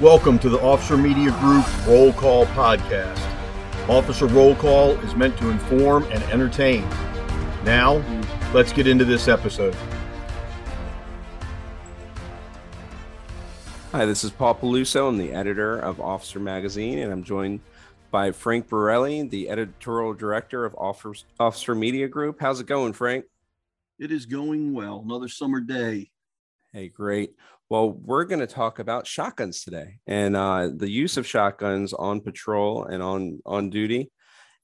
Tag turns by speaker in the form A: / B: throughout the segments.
A: Welcome to the Officer Media Group Roll Call Podcast. Officer Roll Call is meant to inform and entertain. Now, let's get into this episode.
B: Hi, this is Paul Peluso. I'm the editor of Officer Magazine, and I'm joined by Frank Borelli, the editorial director of Officer, Officer Media Group. How's it going, Frank?
A: It is going well. Another summer day.
B: Hey, great. Well, we're going to talk about shotguns today and uh, the use of shotguns on patrol and on on duty.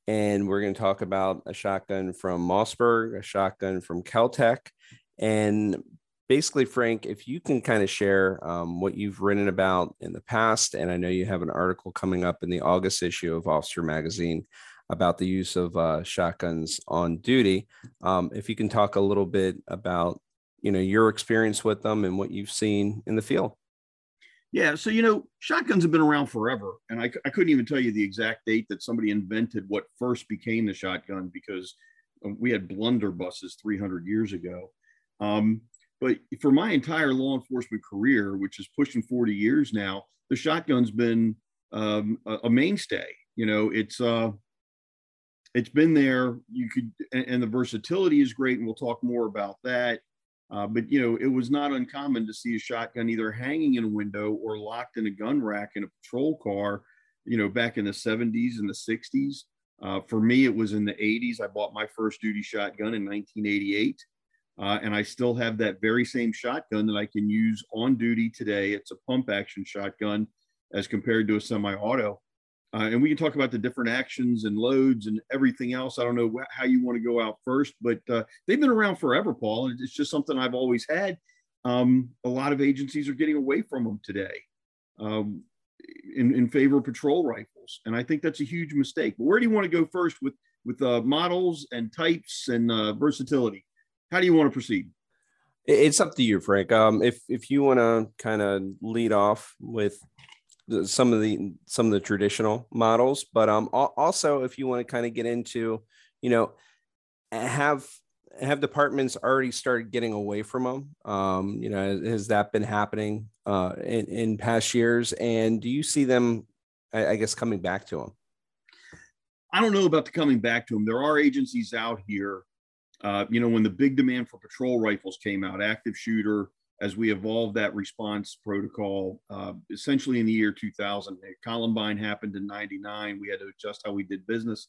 B: And we're going to talk about a shotgun from Mossberg, a shotgun from Keltec, and basically, Frank, if you can kind of share um, what you've written about in the past, and I know you have an article coming up in the August issue of Officer Magazine about the use of uh, shotguns on duty. Um, if you can talk a little bit about you know your experience with them and what you've seen in the field.
A: Yeah so you know shotguns have been around forever and I, I couldn't even tell you the exact date that somebody invented what first became the shotgun because um, we had blunderbusses 300 years ago. Um, but for my entire law enforcement career which is pushing 40 years now the shotgun's been um, a, a mainstay you know it's uh it's been there. You could and, and the versatility is great and we'll talk more about that uh, but you know, it was not uncommon to see a shotgun either hanging in a window or locked in a gun rack in a patrol car. You know, back in the 70s and the 60s. Uh, for me, it was in the 80s. I bought my first duty shotgun in 1988, uh, and I still have that very same shotgun that I can use on duty today. It's a pump action shotgun as compared to a semi-auto. Uh, and we can talk about the different actions and loads and everything else. I don't know wh- how you want to go out first, but uh, they've been around forever, Paul. It's just something I've always had. Um, a lot of agencies are getting away from them today um, in, in favor of patrol rifles. And I think that's a huge mistake. But where do you want to go first with, with uh, models and types and uh, versatility? How do you want to proceed?
B: It's up to you, Frank. Um, if if you want to kind of lead off with some of the some of the traditional models but um also if you want to kind of get into you know have have departments already started getting away from them um you know has that been happening uh in, in past years? And do you see them I, I guess coming back to them
A: i don't know about the coming back to them there are agencies out here uh, you know, when the big demand for patrol rifles came out, active shooter, as we evolved that response protocol uh, essentially in the year 2000. Columbine happened in 99. We had to adjust how we did business.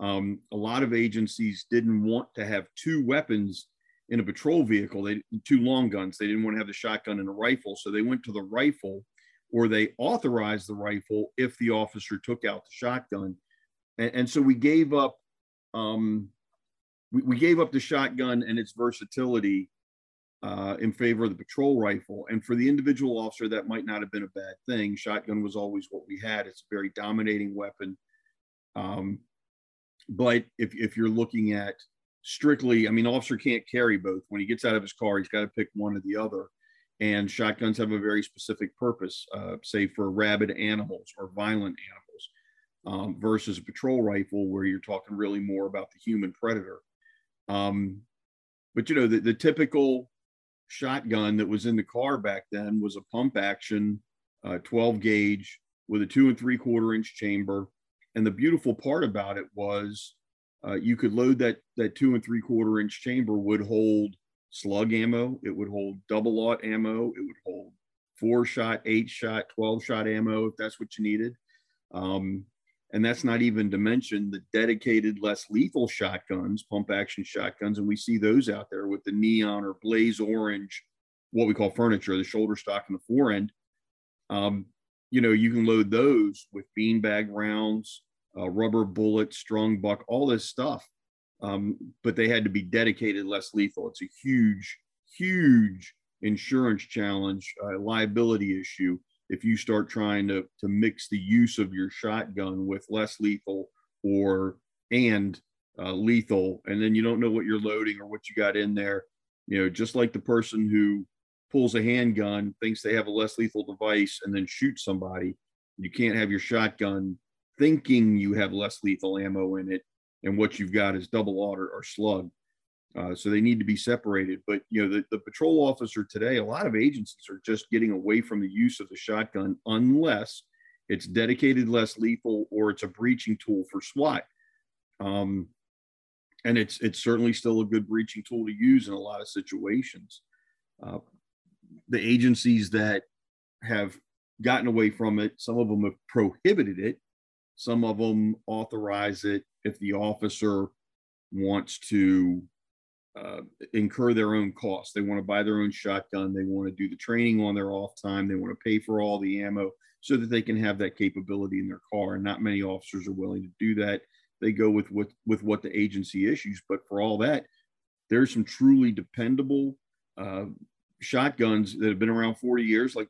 A: Um, a lot of agencies didn't want to have two weapons in a patrol vehicle, they two long guns. They didn't want to have the shotgun and a rifle. So they went to the rifle or they authorized the rifle if the officer took out the shotgun. And, and so we gave up um, we, we gave up the shotgun and its versatility uh, in favor of the patrol rifle. And for the individual officer, that might not have been a bad thing. Shotgun was always what we had. It's a very dominating weapon. Um, but if, if you're looking at strictly, I mean, officer can't carry both. When he gets out of his car, he's got to pick one or the other. And shotguns have a very specific purpose, uh, say for rabid animals or violent animals, um, versus a patrol rifle where you're talking really more about the human predator. Um, but you know, the, the typical shotgun that was in the car back then was a pump action uh, 12 gauge with a two and three quarter inch chamber. And the beautiful part about it was uh, you could load that that two and three quarter inch chamber would hold slug ammo, it would hold double aught ammo, it would hold four shot, eight shot, 12 shot ammo if that's what you needed. Um, and that's not even to mention the dedicated, less lethal shotguns, pump action shotguns. And we see those out there with the neon or blaze orange, what we call furniture, the shoulder stock and the fore end. Um, you know, you can load those with beanbag rounds, uh, rubber bullets, strong buck, all this stuff. Um, but they had to be dedicated, less lethal. It's a huge, huge insurance challenge, uh, liability issue if you start trying to to mix the use of your shotgun with less lethal or and uh, lethal, and then you don't know what you're loading or what you got in there. You know, just like the person who pulls a handgun thinks they have a less lethal device and then shoots somebody. You can't have your shotgun thinking you have less lethal ammo in it, and what you've got is double aught or slug. Uh, so they need to be separated. But you know, the, the patrol officer today, a lot of agencies are just getting away from the use of the shotgun unless it's dedicated less lethal or it's a breaching tool for SWAT. Um, and it's it's certainly still a good breaching tool to use in a lot of situations. Uh, the agencies that have gotten away from it, some of them have prohibited it, some of them authorize it if the officer wants to uh, incur their own costs. They want to buy their own shotgun. They want to do the training on their off time. They want to pay for all the ammo so that they can have that capability in their car. And not many officers are willing to do that. They go with with, with what the agency issues. But for all that, there's some truly dependable uh, shotguns that have been around 40 years, like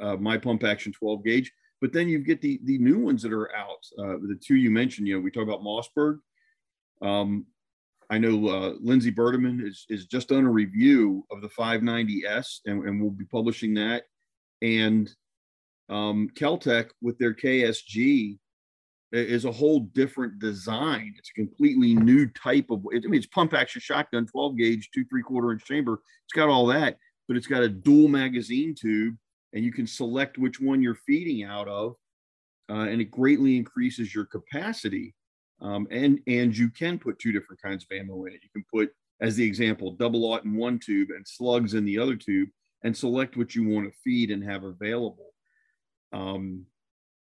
A: uh, my pump action 12 gauge. But then you get the the new ones that are out. Uh, the two you mentioned, you know, we talk about Mossberg. Um, I know uh, Lindsey Bertomen is, is just done a review of the 590S, and, and we'll be publishing that. And um, Keltec with their KSG is a whole different design. It's a completely new type of. I mean, it's pump action shotgun, 12 gauge, two three quarter inch chamber. It's got all that, but it's got a dual magazine tube, and you can select which one you're feeding out of, uh, and it greatly increases your capacity. Um, and and you can put two different kinds of ammo in it. You can put, as the example, double aught in one tube and slugs in the other tube, and select what you want to feed and have available. Um,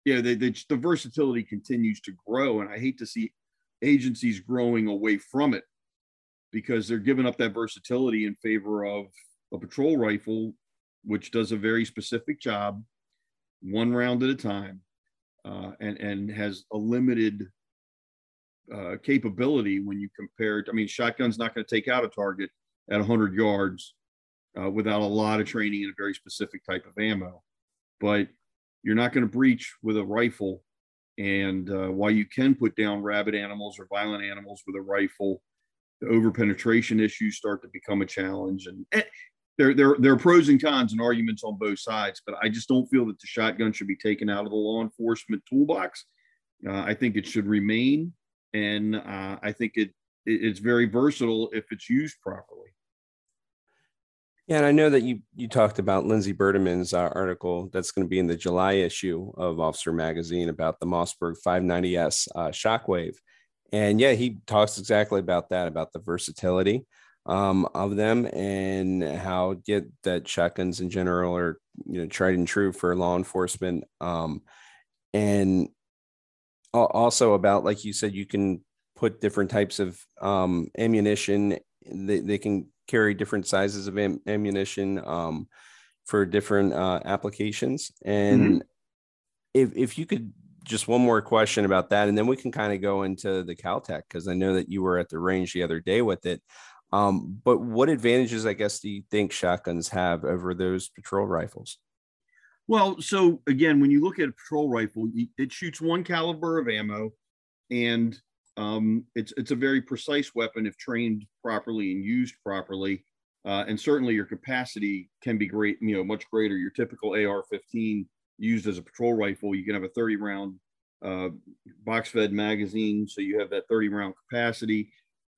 A: yeah, the, the, versatility continues to grow, and I hate to see agencies growing away from it because they're giving up that versatility in favor of a patrol rifle, which does a very specific job, one round at a time, uh, and and has a limited uh, capability when you compare it. I mean, shotgun's not going to take out a target at 100 yards uh, without a lot of training and a very specific type of ammo. But you're not going to breach with a rifle. And uh, while you can put down rabid animals or violent animals with a rifle, the over penetration issues start to become a challenge. And eh, there, there, there are pros and cons and arguments on both sides, but I just don't feel that the shotgun should be taken out of the law enforcement toolbox. Uh, I think it should remain and uh, I think it, it, it's very versatile if it's used properly.
B: Yeah, and I know that you you talked about Lindsey Bertomen's uh, article that's going to be in the July issue of Officer Magazine about the Mossberg 590S uh, Shockwave, and yeah, he talks exactly about that about the versatility um, of them and how get that shotguns in general are you know tried and true for law enforcement, um, and also about like you said you can put different types of um, ammunition. They, they can carry different sizes of am- ammunition um, for different uh, applications. And mm-hmm. if, if you could just one more question about that and then we can kind of go into the Kel-Tec because i know that you were at the range the other day with it. Um, but what advantages i guess do you think shotguns have over those patrol rifles
A: well, so again, when you look at a patrol rifle, it shoots one caliber of ammo, and um, it's it's a very precise weapon if trained properly and used properly. Uh, and certainly, your capacity can be great, you know, much greater. Your typical AR-15 used as a patrol rifle, you can have a 30 round uh, box-fed magazine, so you have that 30 round capacity.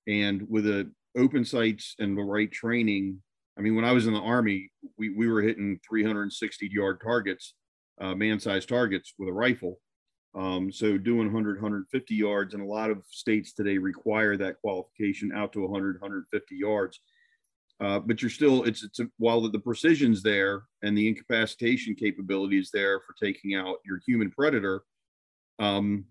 A: And with a open sights and the right training, I mean, when I was in the army, we, we were hitting 360 yard targets, uh, man sized targets with a rifle. Um, so doing 100, 150 yards, and a lot of states today require that qualification out to 100, 150 yards. Uh, but you're still, it's, it's a, while the, the precision's there and the incapacitation capability is there for taking out your human predator. Um,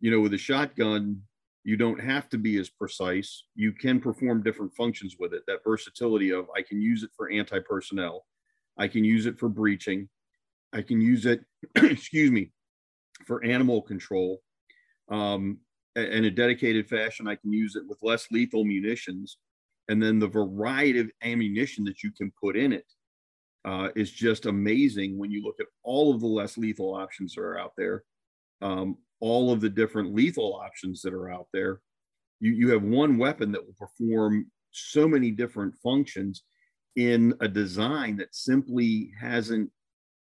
A: you know, with a shotgun, you don't have to be as precise. You can perform different functions with it. That versatility of I can use it for anti personnel, I can use it for breaching, I can use it, excuse me, for animal control. Um, in a dedicated fashion, I can use it with less lethal munitions. And then the variety of ammunition that you can put in it uh, is just amazing when you look at all of the less lethal options that are out there. Um, all of the different lethal options that are out there. You, you have one weapon that will perform so many different functions in a design that simply hasn't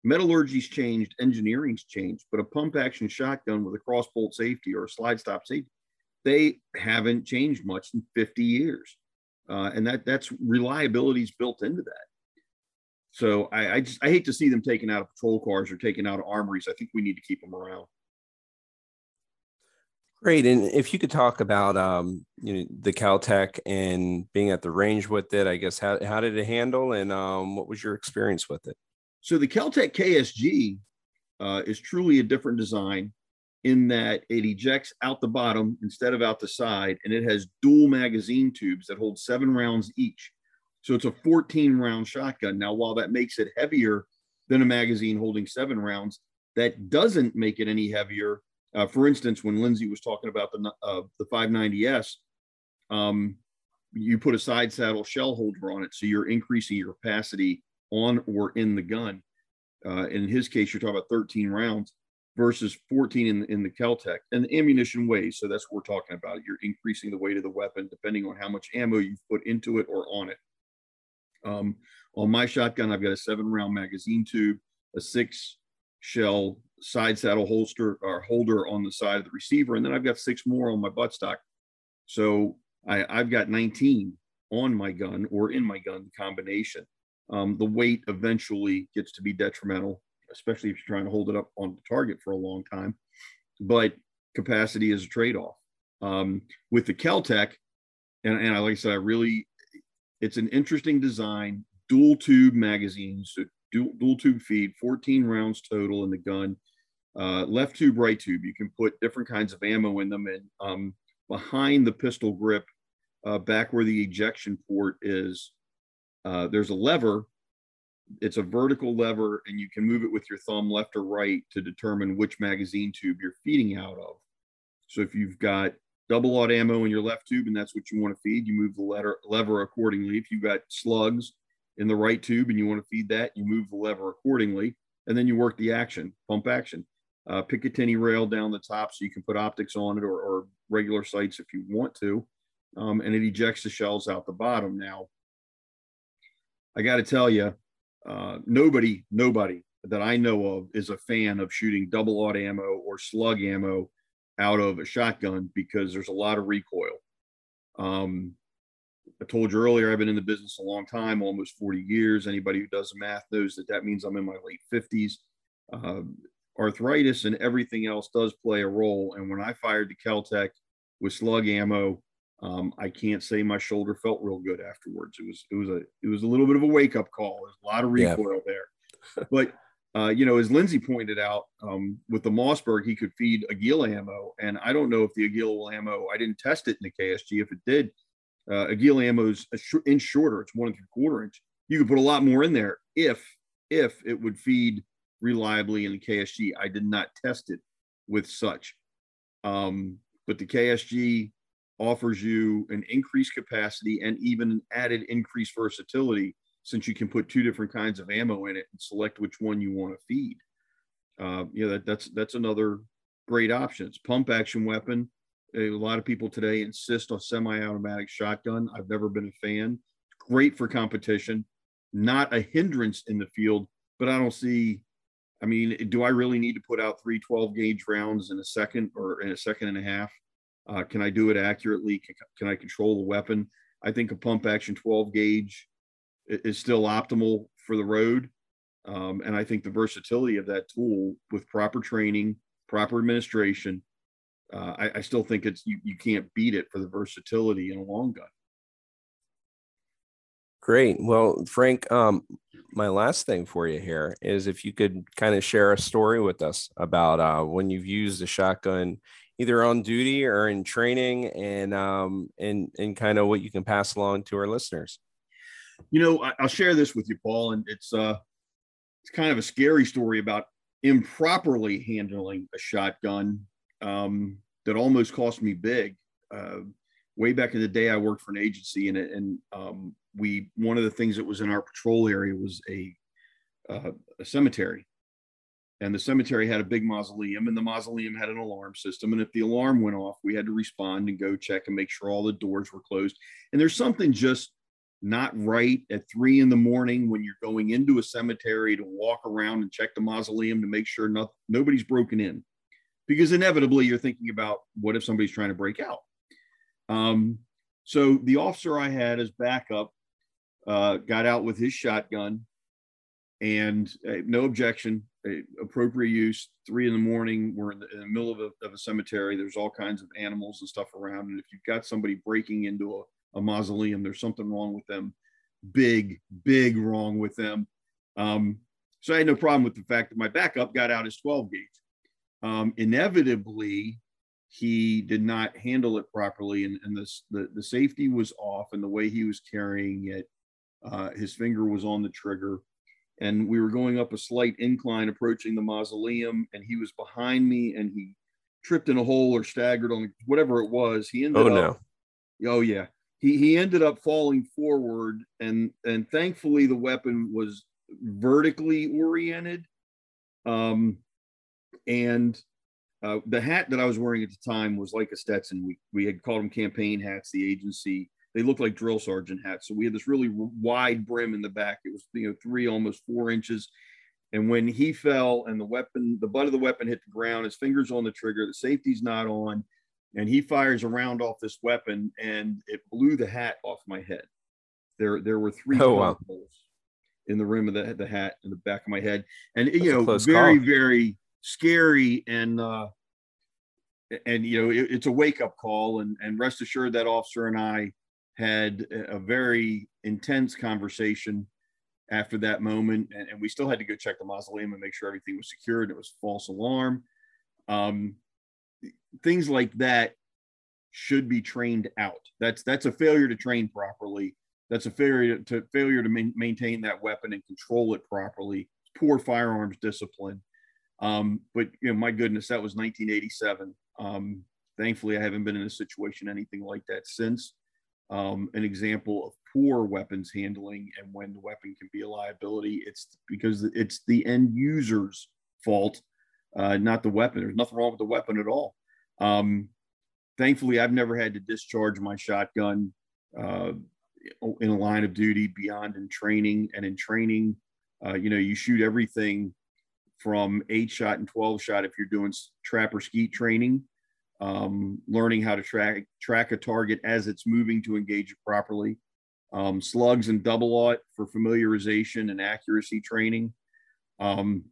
A: metallurgy's changed, engineering's changed, but a pump action shotgun with a cross bolt safety or a slide stop safety, they haven't changed much in 50 years. uh, and that that's reliability is built into that. So I, I just I hate to see them taken out of patrol cars or taken out of armories. I think we need to keep them around.
B: Great, and if you could talk about um, you know the Kel-Tec and being at the range with it, I guess how how did it handle, and um, what was your experience with it?
A: So the Kel-Tec KSG uh, is truly a different design in that it ejects out the bottom instead of out the side, and it has dual magazine tubes that hold seven rounds each. So it's a 14 round shotgun. Now, while that makes it heavier than a magazine holding seven rounds, that doesn't make it any heavier uh, for instance, when Lindsey was talking about the uh, the 590s, um, you put a side saddle shell holder on it, so you're increasing your capacity on or in the gun. Uh, in his case, you're talking about 13 rounds versus 14 in, in the Kel-Tec. And the ammunition weighs, so that's what we're talking about. You're increasing the weight of the weapon depending on how much ammo you've put into it or on it. Um, on my shotgun, I've got a seven round magazine tube, a six shell side saddle holster or holder on the side of the receiver, and then I've got six more on my buttstock. So I, I've got 19 on my gun or in my gun combination. Um, the weight eventually gets to be detrimental, especially if you're trying to hold it up on the target for a long time. But capacity is a trade-off. Um, with the Kel-Tec, and, and I, like I said, I really, it's an interesting design, dual tube magazines, dual, dual tube feed, 14 rounds total in the gun uh, left tube, right tube. You can put different kinds of ammo in them. And um, behind the pistol grip, uh, back where the ejection port is, uh, there's a lever. It's a vertical lever, and you can move it with your thumb left or right to determine which magazine tube you're feeding out of. So if you've got double aught ammo in your left tube and that's what you want to feed, you move the letter, lever accordingly. If you've got slugs in the right tube and you want to feed that, you move the lever accordingly. And then you work the action, pump action uh, Picatinny rail down the top so you can put optics on it or, or regular sights if you want to. Um, and it ejects the shells out the bottom. Now, I got to tell you, uh, nobody, nobody that I know of is a fan of shooting double aught ammo or slug ammo out of a shotgun because there's a lot of recoil. Um, I told you earlier, I've been in the business a long time, almost 40 years. Anybody who does the math knows that that means I'm in my late 50s. Uh, arthritis and everything else does play a role. And when I fired the Kel-Tec with slug ammo, um, I can't say my shoulder felt real good afterwards. It was it was a it was a little bit of a wake up call. There's a lot of recoil yeah. there, but uh, you know, as Lindsey pointed out, um, with the Mossberg, he could feed Aguila ammo, and I don't know if the Aguila ammo. I didn't test it in the KSG. If it did, uh, Aguila ammo is a sh- inch shorter. It's one and three quarter inch. You could put a lot more in there if if it would feed reliably in the KSG. I did not test it with such. Um, but the KSG offers you an increased capacity and even an added increased versatility since you can put two different kinds of ammo in it and select which one you want to feed. Uh, know, that, that's that's another great option. It's pump action weapon. A lot of people today insist on semi-automatic shotgun. I've never been a fan. Great for competition, not a hindrance in the field, but I don't see I mean, do I really need to put out three 12 gauge rounds in a second or in a second and a half? Uh, can I do it accurately? Can, can, I control the weapon? I think a pump action 12 gauge is still optimal for the road. Um, and I think the versatility of that tool with proper training, proper administration, uh, I, I, still think it's you, you can't beat it for the versatility in a long gun.
B: Great. Well, Frank, um, my last thing for you here is if you could kind of share a story with us about uh, when you've used a shotgun either on duty or in training and um, and and kind of what you can pass along to our listeners
A: you know I, will share this with you paul and it's uh it's kind of a scary story about improperly handling a shotgun um, that almost cost me big uh, way back in the day i worked for an agency and, and um, we one of the things that was in our patrol area was a uh, a cemetery. And the cemetery had a big mausoleum and the mausoleum had an alarm system. And if the alarm went off we had to respond and go check and make sure all the doors were closed. And there's something just not right at three in the morning when you're going into a cemetery to walk around and check the mausoleum to make sure not, nobody's broken in because inevitably you're thinking about what if somebody's trying to break out um, So the officer I had as backup uh, got out with his shotgun and uh, no objection, uh, appropriate use. Three in the morning, we're in the, in the middle of a, of a, cemetery. There's all kinds of animals and stuff around. And if you've got somebody breaking into a, a mausoleum, there's something wrong with them. Big, big wrong with them. Um, so I had no problem with the fact that my backup got out his 12 gauge. Um, inevitably, he did not handle it properly, and, and this, the, the safety was off, and the way he was carrying it, uh, his finger was on the trigger. And we were going up a slight incline approaching the mausoleum and he was behind me and he tripped in a hole or staggered on whatever it was. He ended
B: oh,
A: up no. oh yeah. He he ended up falling forward and and thankfully the weapon was vertically oriented. Um and uh, the hat that I was wearing at the time was like a Stetson. We we had called them campaign hats. The agency they looked like drill sergeant hats. So we had this really wide brim in the back. It was you know three almost four inches. And when he fell and the weapon, the butt of the weapon hit the ground, his fingers on the trigger, the safety's not on, and he fires a round off this weapon and it blew the hat off my head. There, there were three
B: oh, wow.
A: holes in the rim of the, the hat in the back of my head. And That's you know, very, call. very scary and uh and you know, it, it's a wake-up call. And and rest assured that officer and I had a very intense conversation after that moment. And, and, we still had to go check the mausoleum and make sure everything was secured and it was false alarm. Um, things like that should be trained out. That's that's a failure to train properly. That's a failure to, to failure to ma- maintain that weapon and control it properly. Poor firearms discipline um, but you know my goodness that was 1987 um, thankfully i haven't been in a situation anything like that since um, an example of poor weapons handling and when the weapon can be a liability. It's because it's the end user's fault, uh, not the weapon. There's nothing wrong with the weapon at all. Um, thankfully, I've never had to discharge my shotgun uh, in a line of duty beyond in training. And in training, uh, you know, you shoot everything from eight shot and 12 shot if you're doing trap or skeet training um, learning how to track track a target as it's moving to engage it properly. Um, slugs and double aught for familiarization and accuracy training. Um,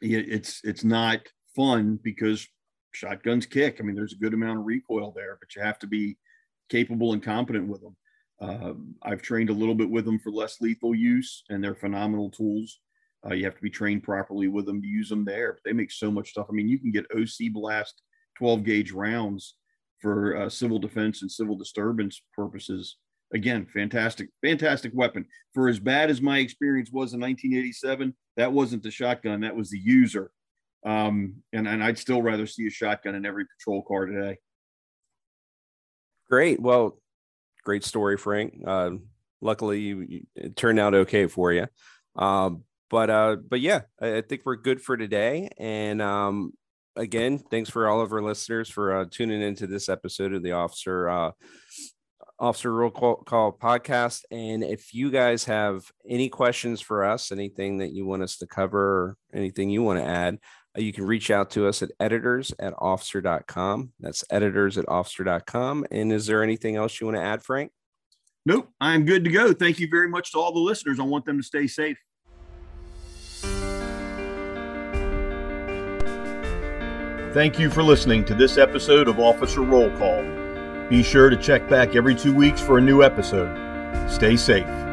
A: it's it's not fun because shotguns kick. I mean, there's a good amount of recoil there, but you have to be capable and competent with them. Uh, I've trained a little bit with them for less lethal use, and they're phenomenal tools. Uh, you have to be trained properly with them to use them there. But they make so much stuff. I mean, you can get OC blast 12 gauge rounds for uh, civil defense and civil disturbance purposes. Again, fantastic, fantastic weapon. For as bad as my experience was in 1987, that wasn't the shotgun, that was the user. Um, and, and I'd still rather see a shotgun in every patrol car today.
B: Great. Well, great story, Frank. Uh, luckily, you, you, it turned out okay for you. Um, but uh, but yeah, I, think we're good for today. And um, again, thanks for all of our listeners for uh, tuning into this episode of the Officer uh, Officer Roll Call, Call podcast. And if you guys have any questions for us, anything that you want us to cover, or anything you want to add, uh, you can reach out to us at editors at officer.com. That's editors at officer.com. And is there anything else you want to add, Frank?
A: Nope, I'm good to go. Thank you very much to all the listeners. I want them to stay safe. Thank you for listening to this episode of Officer Roll Call. Be sure to check back every two weeks for a new episode. Stay safe.